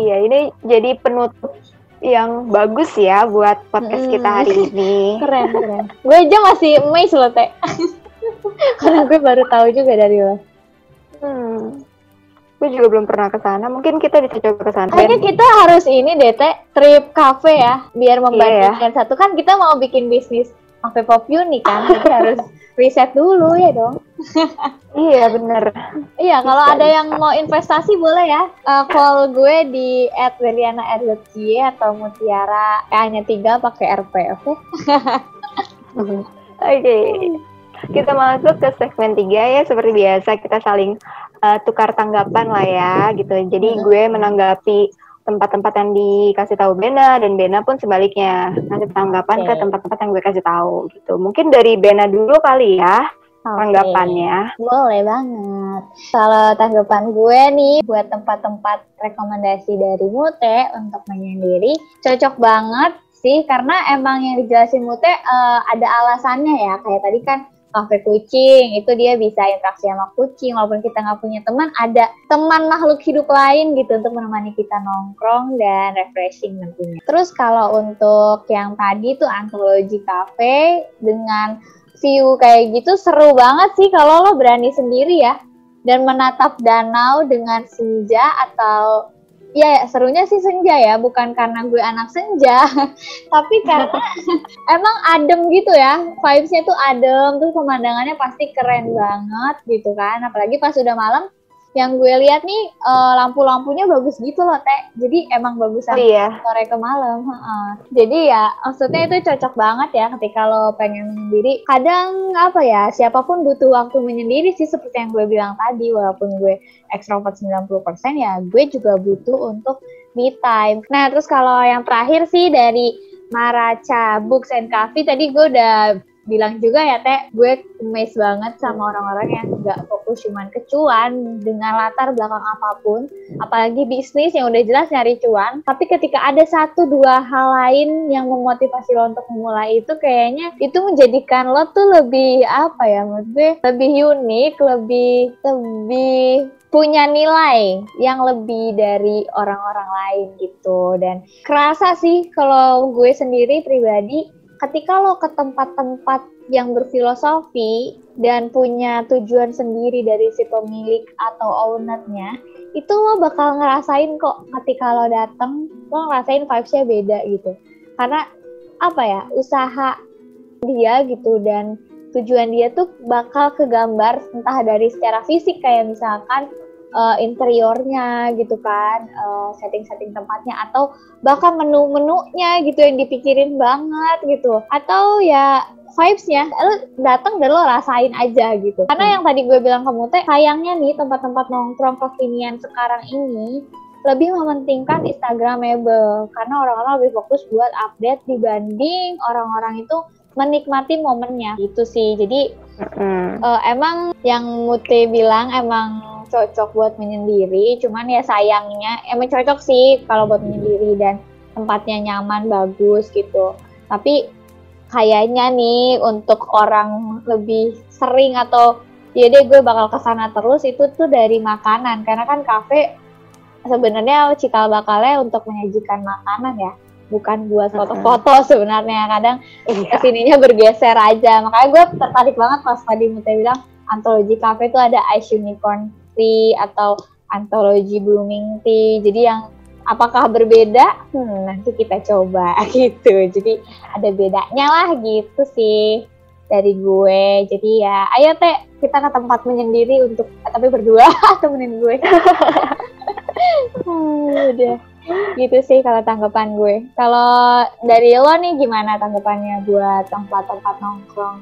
Iya ini jadi penutup yang bagus ya buat podcast hmm. kita hari ini. Keren keren. gue aja masih amazed loh teh. Karena gue baru tahu juga dari lo. Hmm gue juga belum pernah ke sana. Mungkin kita bisa coba ke sana. Kayaknya kita harus ini deh, Teh, trip cafe ya, biar membandingkan yeah, ya. satu kan kita mau bikin bisnis cafe pop nih kan, harus riset dulu ya dong. iya bener. Iya kalau ada yang mau investasi boleh ya uh, call gue di @beriana atau Mutiara eh, hanya tiga pakai RP oke? Oke. Okay. Kita masuk ke segmen tiga ya seperti biasa kita saling uh, tukar tanggapan lah ya gitu. Jadi hmm. gue menanggapi tempat-tempat yang dikasih tahu Bena dan Bena pun sebaliknya ngasih tanggapan okay. ke tempat-tempat yang gue kasih tahu gitu. Mungkin dari Bena dulu kali ya okay. tanggapannya. Boleh banget. Kalau tanggapan gue nih buat tempat-tempat rekomendasi dari Mute untuk menyendiri cocok banget sih karena emang yang dijelasin Mute uh, ada alasannya ya. Kayak tadi kan kafe kucing itu dia bisa interaksi sama kucing walaupun kita nggak punya teman ada teman makhluk hidup lain gitu untuk menemani kita nongkrong dan refreshing tentunya. Terus kalau untuk yang tadi tuh antologi cafe dengan view kayak gitu seru banget sih kalau lo berani sendiri ya. Dan menatap danau dengan senja atau ya serunya sih senja ya bukan karena gue anak senja tapi karena emang adem gitu ya vibesnya tuh adem terus pemandangannya pasti keren banget gitu kan apalagi pas udah malam yang gue lihat nih uh, lampu-lampunya bagus gitu loh teh. Jadi emang bagus oh, iya. sore ke malam uh, jadi ya maksudnya itu cocok banget ya ketika lo pengen menyendiri kadang apa ya siapa pun butuh waktu menyendiri sih seperti yang gue bilang tadi. Walaupun gue ekstrovert 90% ya gue juga butuh untuk me time. Nah terus kalau yang terakhir sih dari Maraca Books and Coffee tadi gue udah bilang juga ya teh gue amazed banget sama orang-orang yang nggak fokus cuman ke cuan dengan latar belakang apa pun. Apalagi bisnis yang udah jelas nyari cuan. Tapi ketika ada satu dua hal lain yang memotivasi lo untuk memulai itu kayaknya itu menjadikan lo tuh lebih apa ya menurut gue lebih unik lebih lebih punya nilai yang lebih dari orang-orang lain gitu. Dan kerasa sih kalau gue sendiri pribadi ketika lo ke tempat-tempat yang berfilosofi dan punya tujuan sendiri dari si pemilik atau ownernya, itu lo bakal ngerasain kok ketika lo dateng, lo ngerasain vibes-nya beda gitu. Karena apa ya, usaha dia gitu dan tujuan dia tuh bakal kegambar entah dari secara fisik kayak misalkan uh, interiornya gitu kan, uh, setting-setting tempatnya atau bahkan menu-menunya gitu yang dipikirin banget gitu. Atau ya vibes-nya lo datang dan lo rasain aja gitu. Karena hmm. yang tadi gue bilang ke Mute, sayangnya nih tempat-tempat nongkrong kekinian sekarang ini lebih mementingkan Instagramable karena orang-orang lebih fokus buat update dibanding orang-orang itu menikmati momennya. Gitu sih. Jadi mm. uh, emang yang Mute bilang emang cocok buat menyendiri. Cuman ya sayangnya emang cocok sih kalau buat menyendiri dan tempatnya nyaman bagus gitu. Tapi kayaknya nih untuk orang lebih sering atau ya deh gue bakal ke sana terus itu tuh dari makanan. Karena kan kafe sebenarnya cikal bakalnya untuk menyajikan makanan ya bukan buat foto-foto sebenarnya kadang iya. ke sininya bergeser aja makanya gue tertarik banget pas tadi Mute bilang antologi cafe itu ada Ice Unicorn Tea atau antologi Blooming Tea. Jadi yang apakah berbeda? Hmm, nanti kita coba gitu. Jadi ada bedanya lah gitu sih dari gue. Jadi ya, ayo teh kita ke tempat menyendiri untuk tapi berdua temenin gue. hmm, udah gitu sih kalau tanggapan gue. Kalau dari lo nih gimana tanggapannya buat tempat-tempat nongkrong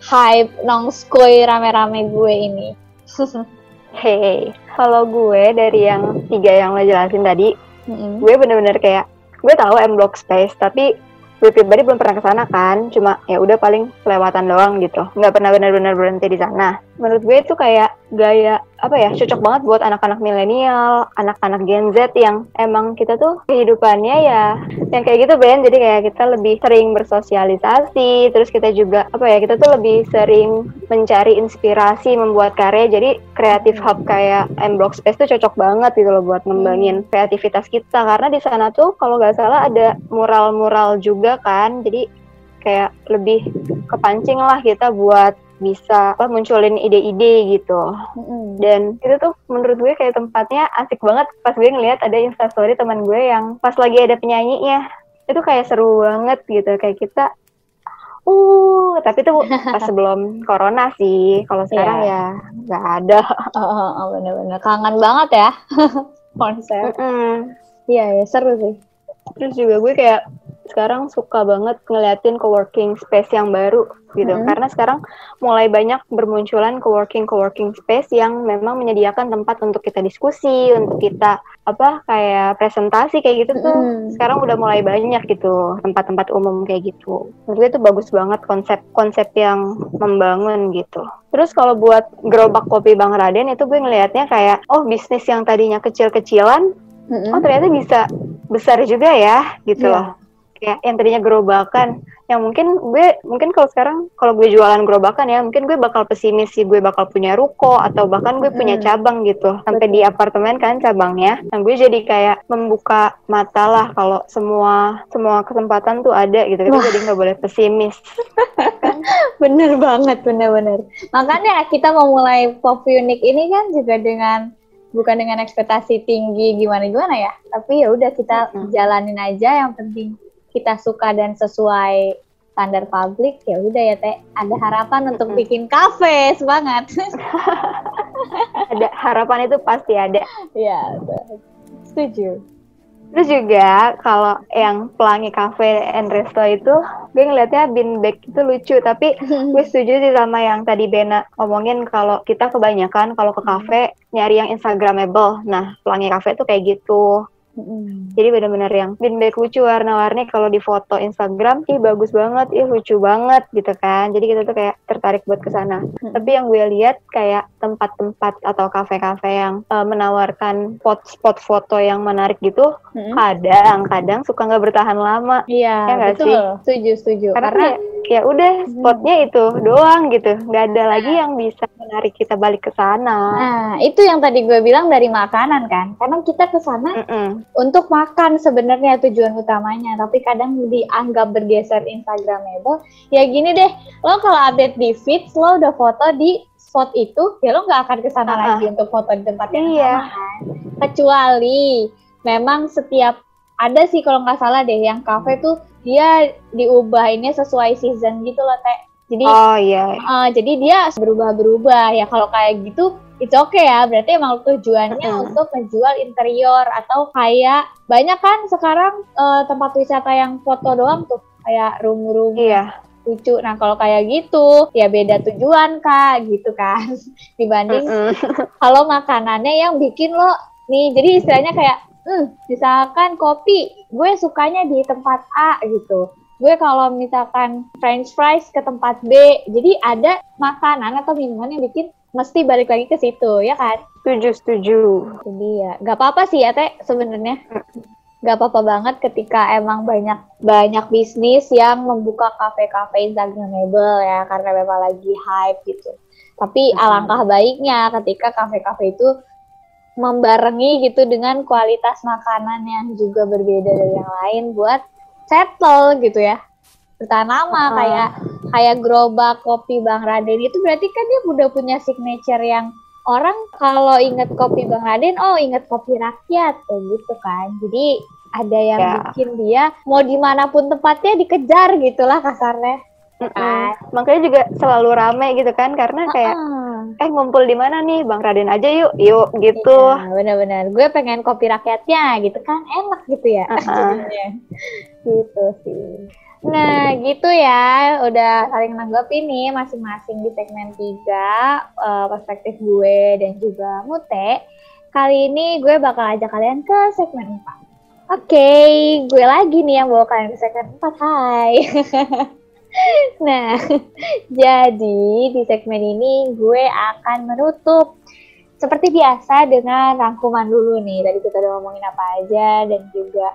hype nongskoy rame-rame gue ini. Hey, kalau gue dari yang tiga yang lo jelasin tadi, mm-hmm. gue bener-bener kayak gue tahu M Block Space, tapi gue pribadi belum pernah ke sana kan cuma ya udah paling kelewatan doang gitu nggak pernah benar-benar berhenti di sana menurut gue itu kayak gaya apa ya cocok banget buat anak-anak milenial anak-anak Gen Z yang emang kita tuh kehidupannya ya yang kayak gitu Ben. Jadi kayak kita lebih sering bersosialisasi terus kita juga apa ya kita tuh lebih sering mencari inspirasi membuat karya. Jadi kreatif hub kayak M Block Space tuh cocok banget gitu loh buat ngembangin kreativitas kita. Karena di sana tuh kalau nggak salah ada mural-mural juga juga kan. Jadi kayak lebih kepancing lah kita buat bisa apa munculin ide-ide gitu. Dan itu tuh menurut gue kayak tempatnya asik banget. Pas gue ngeliat ada instastory teman gue yang pas lagi ada penyanyinya itu kayak seru banget gitu. Kayak kita uh tapi tuh pas sebelum corona sih. Kalau sekarang yeah. ya nggak ada. Oh, oh, oh bener-bener. Kangen banget ya konser. Iya mm -mm. ya seru sih. Terus juga gue kayak sekarang suka banget ngeliatin coworking space yang baru gitu hmm. karena sekarang mulai banyak bermunculan coworking coworking space yang memang menyediakan tempat untuk kita diskusi untuk kita apa kayak presentasi kayak gitu tuh hmm. sekarang udah mulai banyak gitu tempat-tempat umum kayak gitu menurut gue itu bagus banget konsep konsep yang membangun gitu terus kalau buat gerobak kopi Bang Raden itu gue ngelihatnya kayak oh bisnis yang tadinya kecil-kecilan mm-hmm. oh ternyata bisa besar juga ya gitu yeah kayak yang tadinya gerobakan yang mungkin gue mungkin kalau sekarang kalau gue jualan gerobakan ya mungkin gue bakal pesimis sih gue bakal punya ruko atau bahkan gue punya hmm. cabang gitu. Sampai di apartemen kan cabangnya. Nah gue jadi kayak membuka mata lah kalau semua semua kesempatan tuh ada gitu. Kita jadi nggak boleh pesimis. Bener banget bener-bener. Makanya kita mau mulai pop unik ini kan juga dengan bukan dengan ekspektasi tinggi gimana gimana ya. Tapi ya udah kita jalanin aja yang penting kita suka dan sesuai standar publik ya udah ya teh ada harapan untuk bikin kafe semangat ada harapan itu pasti ada. Iya, setuju. Terus juga kalau yang pelangi cafe and resto itu gue ngeliatnya bin bag itu lucu tapi gue setuju sih sama yang tadi Bena ngomongin kalau kita kebanyakan kalau ke cafe nyari yang instagramable. Nah, pelangi cafe itu kayak gitu. Mm. Jadi benar-benar yang bin bag lucu warna-warni kalau di foto Instagram, ih bagus banget, ih lucu banget gitu kan. Jadi kita tuh kayak tertarik buat ke sana. Mm. Tapi yang gue lihat kayak tempat-tempat atau kafe-kafe yang uh, menawarkan spot-spot foto yang menarik gitu, mm. kadang kadang suka nggak bertahan lama. Iya, ya betul. Sih? Setuju, setuju. Karena, Karena ya udah spotnya itu doang gitu, nggak ada lagi yang bisa menarik kita balik ke sana. Nah, itu yang tadi gue bilang dari makanan kan. Karena kita ke sana untuk makan sebenarnya tujuan utamanya tapi kadang dianggap bergeser instagramable. Ya gini deh lo kalau update di feed lo udah foto di spot itu ya lo nggak akan ke sana uh -huh. lagi untuk foto di tempat yang iya. sama kan? Kecuali memang setiap ada sih kalau nggak salah deh yang cafe tuh dia diubah ini sesuai season gitu loh teh. Jadi oh iya. uh, jadi dia berubah-berubah. Ya kalau kayak gitu itu oke okay ya berarti emang tujuannya uh-huh. untuk menjual interior atau kayak banyak kan sekarang uh, tempat wisata yang foto doang tuh kayak room-room iya lucu nah kalau kayak gitu ya beda tujuan kak gitu kan dibanding uh-uh. kalau makanannya yang bikin lo nih jadi istilahnya kayak hmm, misalkan kopi gue sukanya di tempat A gitu gue kalau misalkan french fries ke tempat B jadi ada makanan atau minuman yang bikin mesti balik lagi ke situ ya kan? Setuju setuju. Jadi ya gak apa-apa sih ya teh sebenarnya. Gak apa-apa banget ketika emang banyak banyak bisnis yang membuka kafe-kafe instagramable ya karena memang lagi hype gitu. Tapi hmm. alangkah baiknya ketika kafe-kafe itu membarengi gitu dengan kualitas makanan yang juga berbeda dari yang lain buat settle gitu ya bertahan lama uh. kayak kayak gerobak kopi Bang Raden. Itu berarti kan dia udah punya signature yang orang kalau inget kopi Bang Raden oh inget kopi rakyat kayak gitu kan. Jadi ada yang yeah. bikin dia mau di mana pun tempatnya dikejar gitulah kasarnya. Kan? Makanya juga selalu rame gitu kan karena kayak uh-uh. eh ngumpul di mana nih? Bang Raden aja yuk yuk gitu. Iya, benar-benar. Gue pengen kopi rakyatnya gitu kan enak gitu ya. Uh-uh. gitu sih Nah, gitu ya. Udah saling nanggap ini masing-masing di segmen 3 uh, eh, perspektif gue dan juga Mute. Kali ini gue bakal ajak kalian ke segmen 4. Oke, okay, gue lagi nih yang bawa kalian ke segmen 4. Hai. nah, jadi di segmen ini gue akan menutup seperti biasa dengan rangkuman dulu nih. Tadi kita udah ngomongin apa aja dan juga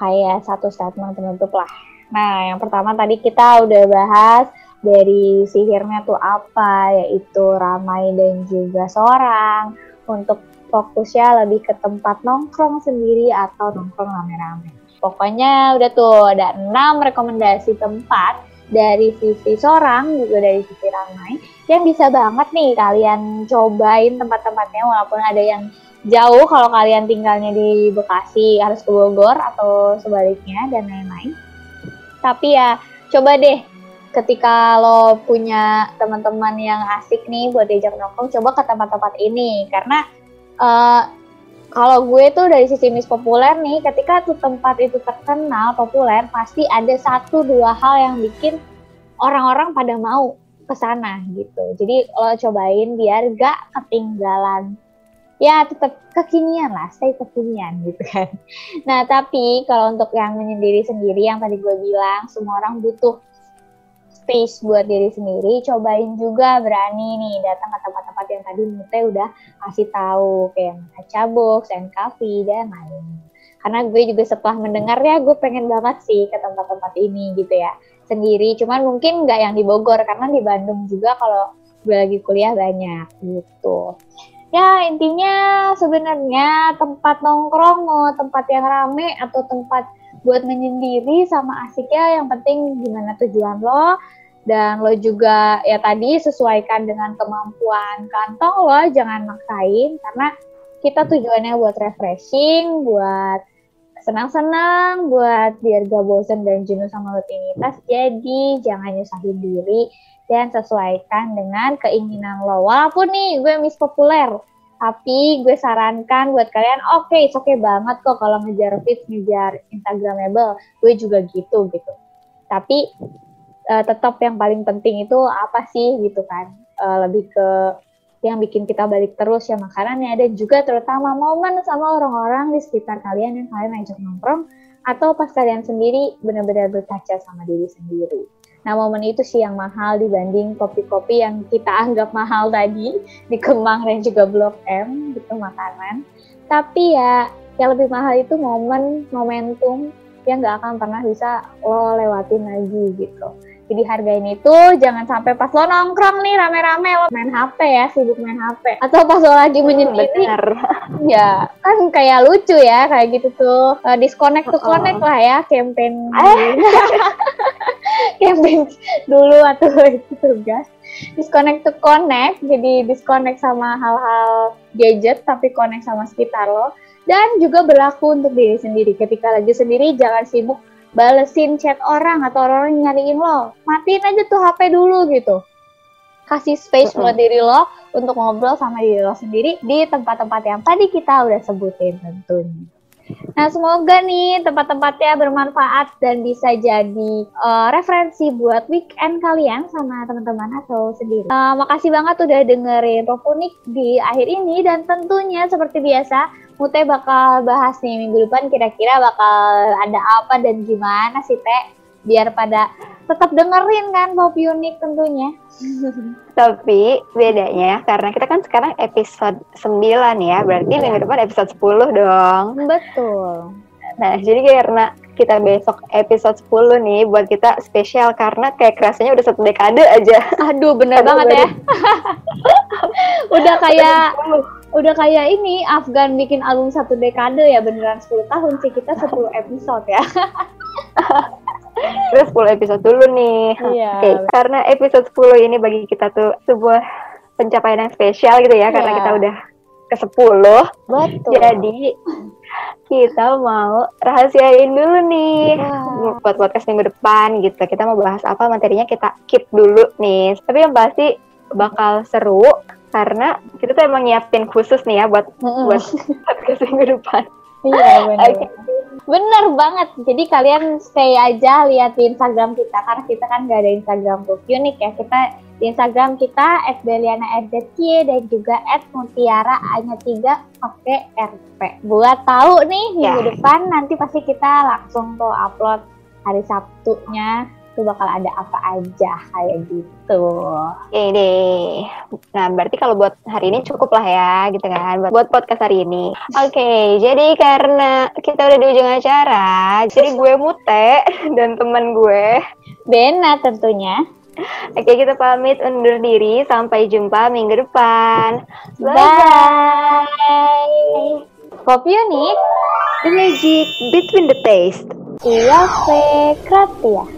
kayak satu statement penutup lah Nah, yang pertama tadi kita udah bahas dari sihirnya tuh apa, yaitu ramai dan juga seorang. Untuk fokusnya lebih ke tempat nongkrong sendiri atau nongkrong rame-rame. Pokoknya udah tuh ada enam rekomendasi tempat dari sisi seorang juga dari sisi ramai yang bisa banget nih kalian cobain tempat-tempatnya walaupun ada yang jauh kalau kalian tinggalnya di Bekasi harus ke Bogor atau sebaliknya dan lain-lain tapi ya coba deh ketika lo punya teman-teman yang asik nih buat diajak nongkrong coba ke tempat-tempat ini. Karena uh, kalau gue tuh dari sisi mis populer nih ketika tuh tempat itu terkenal populer pasti ada satu dua hal yang bikin orang-orang pada mau ke sana gitu. Jadi lo cobain biar gak ketinggalan ya tetap kekinian lah, stay kekinian gitu kan. Nah tapi kalau untuk yang menyendiri sendiri yang tadi gue bilang semua orang butuh space buat diri sendiri, cobain juga berani nih datang ke tempat-tempat yang tadi Mute udah kasih tahu kayak Maca Box, and Coffee dan lain. Karena gue juga setelah mendengar ya gue pengen banget sih ke tempat-tempat ini gitu ya sendiri. Cuman mungkin nggak yang di Bogor karena di Bandung juga kalau gue lagi kuliah banyak gitu ya intinya sebenarnya tempat nongkrong mau tempat yang rame atau tempat buat menyendiri sama asiknya yang penting gimana tujuan lo. Dan lo juga ya tadi sesuaikan dengan kemampuan kantong lo jangan maksain karena kita tujuannya buat refreshing buat senang-senang buat biar gak bosan dan jenuh sama rutinitas. Jadi jangan nyusahin diri dan sesuaikan dengan keinginan lo. Walaupun nih gue miss populer, tapi gue sarankan buat kalian, oke, okay, oke okay banget kok kalau ngejar fit, ngejar Instagramable. Gue juga gitu gitu. Tapi uh, tetap yang paling penting itu apa sih gitu kan? Uh, lebih ke yang bikin kita balik terus ya makanannya dan juga terutama momen sama orang-orang di sekitar kalian yang kalian ajak nongkrong atau pas kalian sendiri benar-benar berkaca sama diri sendiri. Nah, momen itu sih yang mahal dibanding kopi-kopi yang kita anggap mahal tadi di Kemang dan juga Blok M gitu makanan. Tapi ya yang lebih mahal itu momen, momentum yang gak akan pernah bisa lo lewatin lagi gitu. Jadi hargain itu jangan sampai pas lo nongkrong nih rame-rame lo main HP ya, sibuk main HP. Atau pas lo lagi menyendiri. Bener. Ya, kan kayak lucu ya kayak gitu tuh. Uh, disconnect to connect oh. lah ya campaign. Eh. campaign dulu atau itu tugas. Disconnect to connect, jadi disconnect sama hal-hal gadget tapi connect sama sekitar lo. Dan juga berlaku untuk diri sendiri. Ketika lagi sendiri jangan sibuk balesin chat orang atau orang nyariin lo matiin aja tuh HP dulu gitu kasih space buat diri lo untuk ngobrol sama diri lo sendiri di tempat-tempat yang tadi kita udah sebutin tentunya. Nah, semoga nih tempat-tempatnya bermanfaat dan bisa jadi uh, referensi buat weekend kalian sama teman-teman atau sendiri. Uh, makasih banget udah dengerin Rofunik di akhir ini dan tentunya seperti biasa Mute bakal bahas nih minggu depan kira-kira bakal ada apa dan gimana sih Teh biar pada tetap dengerin kan Pop Unik tentunya. Tapi bedanya karena kita kan sekarang episode 9 ya, berarti ya. minggu depan episode 10 dong. Betul. Nah, jadi karena kita besok episode 10 nih buat kita spesial karena kayak kerasanya udah satu dekade aja. Aduh, bener Aduh, banget ya. udah kayak udah kayak ini Afgan bikin album satu dekade ya beneran 10 tahun sih kita 10 episode ya. Terus 10 episode dulu nih. Iya. Okay. Karena episode 10 ini bagi kita tuh sebuah pencapaian yang spesial gitu ya, iya. karena kita udah ke 10. Betul. Jadi kita mau rahasiain dulu nih wow. buat podcast minggu depan gitu. Kita mau bahas apa materinya kita keep dulu nih. Tapi yang pasti bakal seru karena kita tuh emang nyiapin khusus nih ya buat mm -hmm. buat podcast minggu depan. Iya benar. Okay. Bener banget. Jadi kalian stay aja lihat di Instagram kita karena kita kan gak ada Instagram book unik ya. Kita di Instagram kita @beliana_rzky dan juga @mutiara hanya tiga pakai RP. Buat tahu nih minggu ya. depan nanti pasti kita langsung tuh upload hari Sabtunya itu bakal ada apa aja kayak gitu. Oke deh. Nah berarti kalau buat hari ini cukup lah ya gitu kan buat, buat podcast hari ini. Oke okay, jadi karena kita udah di ujung acara, jadi gue Mute dan teman gue Bena tentunya. Oke kita pamit undur diri sampai jumpa minggu depan. Bye. Bye. Pop Unique, the magic between the taste. Iya, Kratia.